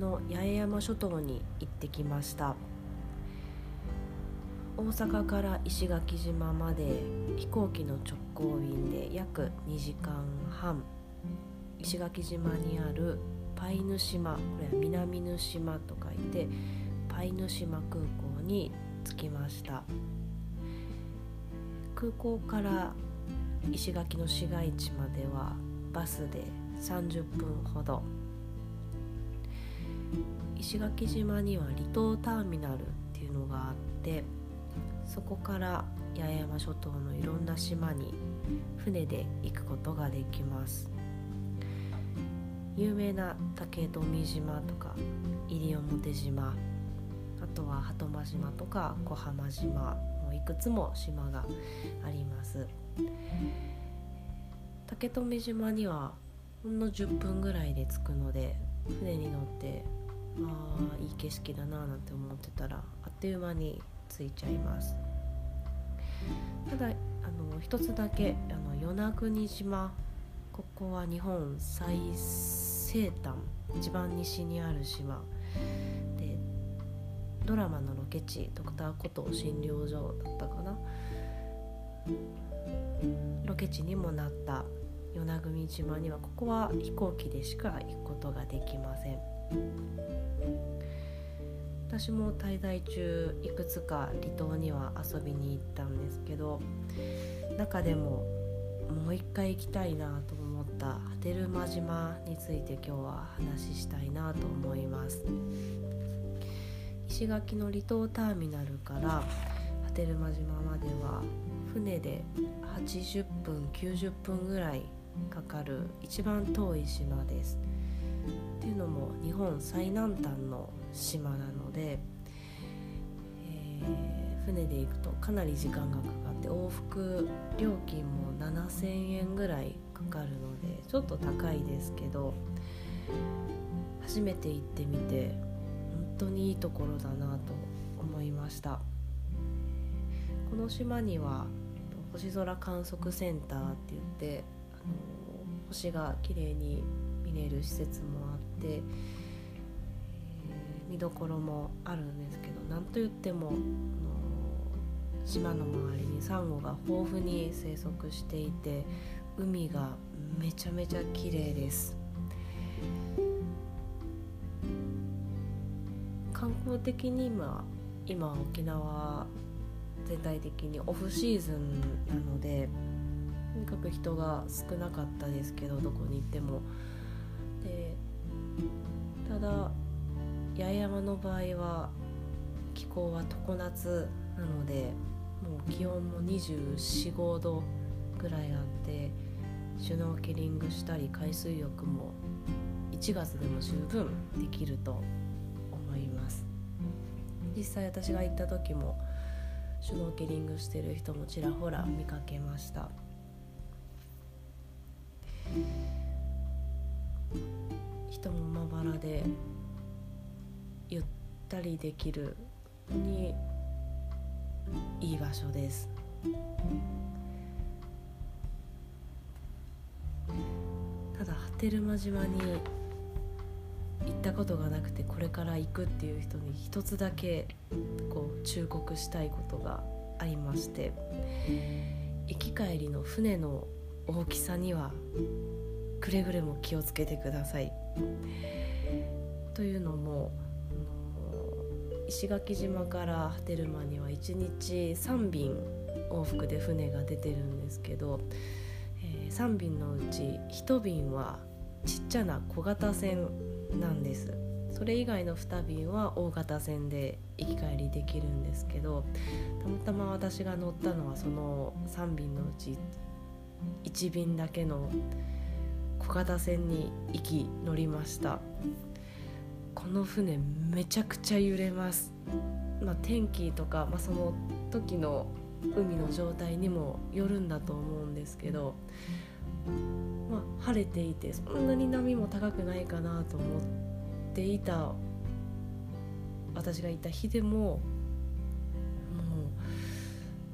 の八重山諸島に行ってきました。大阪から石垣島まで飛行機の直行便で約2時間半。石垣島にあるパイヌ島これは南ヌ島と書いてパイヌ島空港に着きました。空港から石垣の市街地まではバスで30分ほど。石垣島には離島ターミナルっていうのがあってそこから八重山諸島のいろんな島に船で行くことができます。有名な竹富島とか西表島あとは鳩間島とか小浜島もいくつも島があります。竹富島にはほんの10分ぐらいで着くので船にいい景色だななんて思ってたらあっという間に着いちゃいます。ただあの一つだけあの与那国島ここは日本最西端一番西にある島。でドラマのロケ地ドクターコトー診療所だったかな。ロケ地にもなった与那国島にはここは飛行機でしか行くことができません。私も滞在中いくつか離島には遊びに行ったんですけど中でももう一回行きたいなと思った波照間島について今日は話したいなと思います。石垣の離島ターミナルから波照間島までは船で80分90分ぐらいかかる一番遠い島です。っていうのも日本最南端の島なので、えー、船で行くとかなり時間がかかって往復料金も7000円ぐらいかかるのでちょっと高いですけど初めて行ってみて本当にいいところだなと思いました。この島には星空観測センターって言ってあの星が綺麗に見れる施設もあって、えー、見どころもあるんですけどなんといっても島の周りにサンゴが豊富に生息していて海がめちゃめちゃ綺麗です。観光的に今今沖縄全体的にオフシーズンなのでとにかく人が少なかったですけどどこに行っても。だ八重山の場合は気候は常夏なのでもう気温も245度ぐらいあってシュノーケリングしたり海水浴も1月でも十分できると思います。実際私が行った時もシュノーケリングしてる人もちらほら見かけました。人もまばらでゆったりできるにいい場所です。ただ波照間島に行ったことがなくてこれから行くっていう人に一つだけこう忠告したいことがありまして行き帰りの船の大きさにはくれぐれも気をつけてください。というのも石垣島から波照間には1日3便往復で船が出てるんですけど、え、3便のうち1便はちっちゃな小型船なんですそれ以外の2便は大型船で行き帰りできるんですけどたまたま私が乗ったのはその3便のうち1便だけの小型船に行き乗りました。この船めちゃくちゃ揺れます、まあ、天気とか、まあ、その時の海の状態にもよるんだと思うんですけど、まあ、晴れていてそんなに波も高くないかなと思っていた私がいた日でももう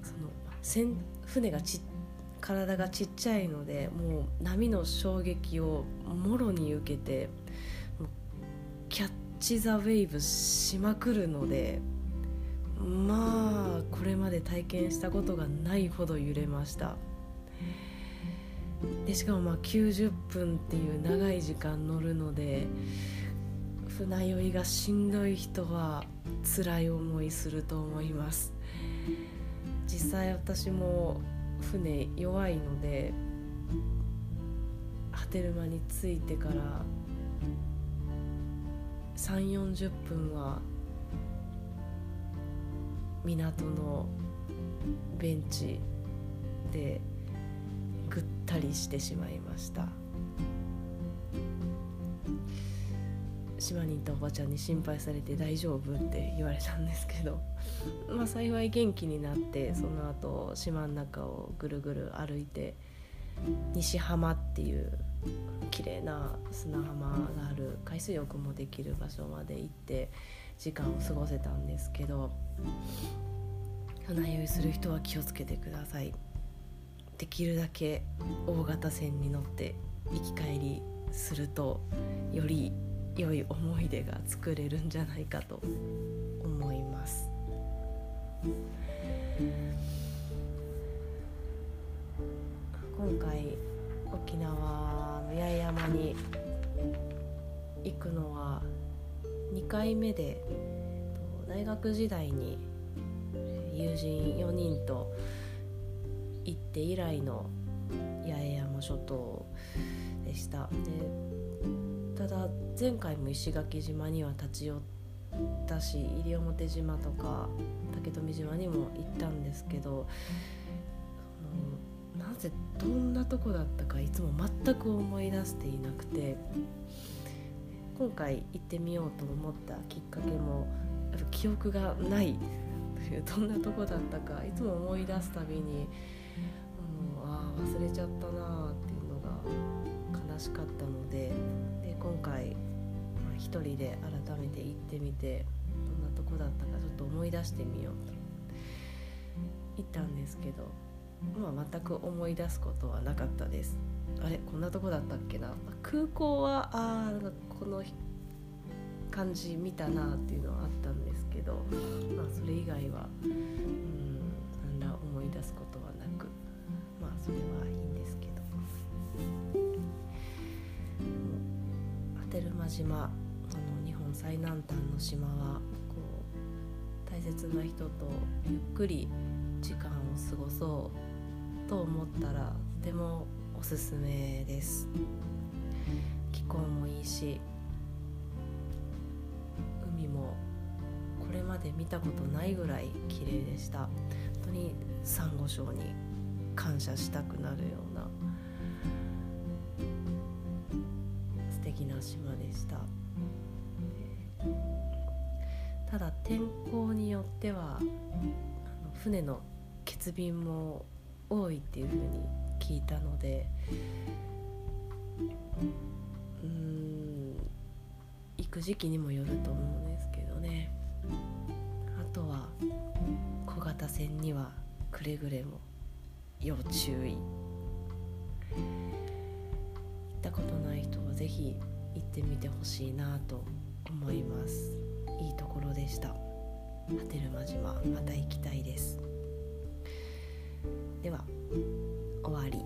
その船がちっ体がちっちゃいのでもう波の衝撃をもろに受けてキャッチ・ザ・ウェイブしまくるのでまあこれまで体験したことがないほど揺れました。でしかもまあ90分っていう長い時間乗るので船酔いがしんどい人は辛い思いすると思います。実際私も船弱いので波照間に着いてから3 4 0分は港のベンチでぐったりしてしまいました。島にいたおばちゃんに心配されて大丈夫って言われたんですけどまあ幸い元気になってその後島の中をぐるぐる歩いて西浜っていう綺麗な砂浜がある海水浴もできる場所まで行って時間を過ごせたんですけど船酔いする人は気をつけてください。できるだけ大型船に乗って行き帰りするとより良い思い出が作れるんじゃないかと思います。今回沖縄の八重山に行くのは2回目で大学時代に友人4人と行って以来の八重山諸島でした。でただ前回も石垣島には立ち寄ったし西表島とか竹富島にも行ったんですけどなぜどんなとこだったかいつも全く思い出していなくて今回行ってみようと思ったきっかけも記憶がないというどんなとこだったかいつも思い出すたびに、うん、ああ忘れちゃったなあっていうのが悲しかったので今回、まあ、一人で改めて行ってみてどんなとこだったかちょっと思い出してみようと。行ったんですけど、まあ、全く思い出すことはなかったです。あれこんなとこだったっけな。空港はああこの感じ見たなっていうのはあったんですけど、まあ、それ以外はうん何ら思い出すことはなく。まあそれは島あの日本最南端の島はこう大切な人とゆっくり時間を過ごそうと思ったらとてもおすすめです。気候もいいし海もこれまで見たことないぐらい綺麗でした。本当にサンゴ礁に感謝したくなるようなな島でした。ただ天候によってはあの船の欠便も多いっていうふうに聞いたのでうん行く時期にもよると思うんですけどね。あとは小型船にはくれぐれも要注意。行ったことない人は是非行ってみてほしいなと思います。いいところでした。波照間島また行きたいです。では終わり。